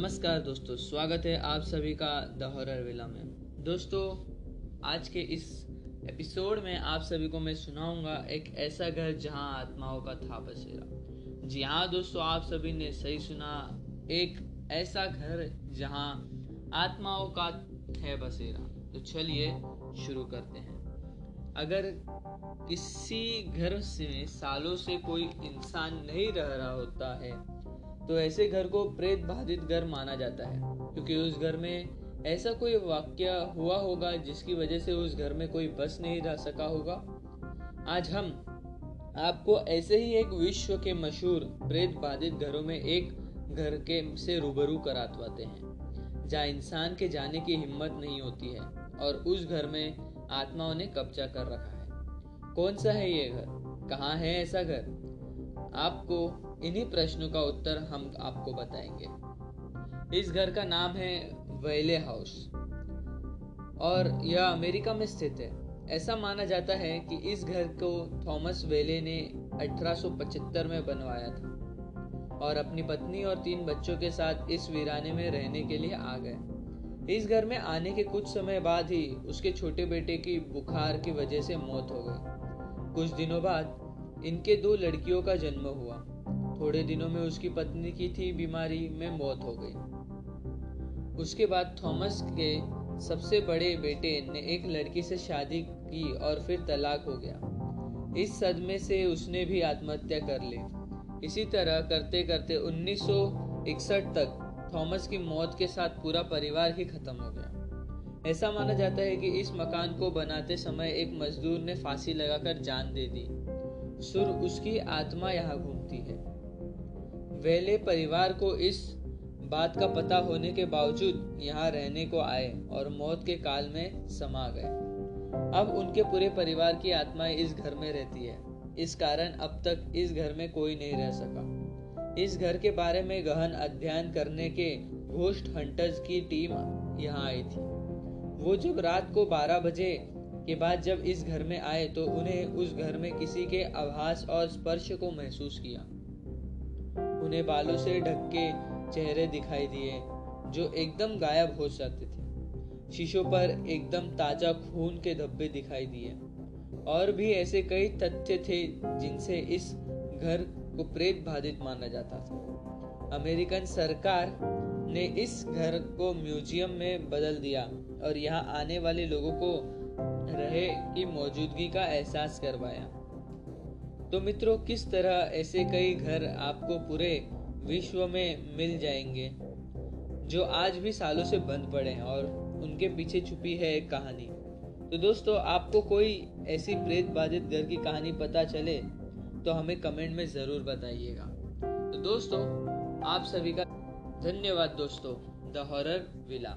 नमस्कार दोस्तों, स्वागत है आप सभी का द हॉरर विला में। दोस्तों, आज के इस एपिसोड में आप सभी को मैं सुनाऊँगा एक ऐसा घर जहाँ आत्माओं का था बसेरा। जी हाँ दोस्तों, आप सभी ने सही सुना, एक ऐसा घर जहाँ आत्माओं का है बसेरा। तो चलिए शुरू करते हैं। अगर किसी घर से सालों से कोई इंसान नहीं रह रहा होता है तो ऐसे घर को प्रेत बाधित घर माना जाता है, क्योंकि उस घर में ऐसा कोई वाक्य हुआ होगा जिसकी वजह से उस घर में कोई बस नहीं रह सका होगा। आज हम आपको ऐसे ही एक विश्व के मशहूर प्रेत बाधित घरों में एक घर के से रूबरू करातवाते हैं, जहाँ इंसान के जाने की हिम्मत नहीं होती है और उस घर में आत्माओं ने कब्जा कर रखा है। कौन सा है ये घर? कहाँ है ऐसा घर? आपको इन्हीं प्रश्नों का उत्तर हम आपको बताएँगे। इस घर का नाम है वेले हाउस। और यह अमेरिका में स्थित है। ऐसा माना जाता है कि इस घर को थॉमस वेले ने 1875 में बनवाया था और अपनी पत्नी और तीन बच्चों के साथ इस वीराने में रहने के लिए आ गए। इस घर में आने के कुछ समय बाद ही उसके छोटे बेटे की बुखार की वजह से मौत हो गई। कुछ दिनों बाद इनके दो लड़कियों का जन्म हुआ। थोड़े दिनों में उसकी पत्नी की थी बीमारी में मौत हो गई। उसके बाद थॉमस के सबसे बड़े बेटे ने एक लड़की से शादी की और फिर तलाक हो गया। इस सदमे से उसने भी आत्महत्या कर ली। इसी तरह करते करते 1961 तक थॉमस की मौत के साथ पूरा परिवार ही खत्म हो गया। ऐसा माना जाता है कि इस मकान को बनाते समय एक मजदूर ने फांसी लगाकर जान दे दी। सुर उसकी आत्मा यहाँ घूमती है। वेले परिवार को इस बात का पता होने के बावजूद यहाँ रहने को आए और मौत के काल में समा गए। अब उनके पूरे परिवार की आत्माएँ इस घर में रहती है। इस कारण अब तक इस घर में कोई नहीं रह सका। इस घर के बारे में गहन अध्ययन करने के घोष्ट हंटर्स की टीम यहाँ आई थी। वो जब रात को 12 बजे के बाद जब इस घर में आए तो उन्हें उस घर में किसी के आभास और स्पर्श को महसूस किया। उन्हें बालों से ढक चेहरे दिखाई दिए, जो एकदम गायब हो जाते थे। शीशों पर एकदम ताज़ा खून के धब्बे दिखाई दिए। और भी ऐसे कई तथ्य थे जिनसे इस घर को प्रेत बाधित माना जाता था। अमेरिकन सरकार ने इस घर को म्यूज़ियम में बदल दिया और यहाँ आने वाले लोगों को रहे की मौजूदगी का एहसास करवाया। तो मित्रों, किस तरह ऐसे कई घर आपको पूरे विश्व में मिल जाएँगे, जो आज भी सालों से बंद पड़े हैं और उनके पीछे छुपी है एक कहानी। तो दोस्तों, आपको कोई ऐसी प्रेत बाधित घर की कहानी पता चले तो हमें कमेंट में ज़रूर बताइएगा। तो दोस्तों, आप सभी का धन्यवाद दोस्तों, द हॉरर विला।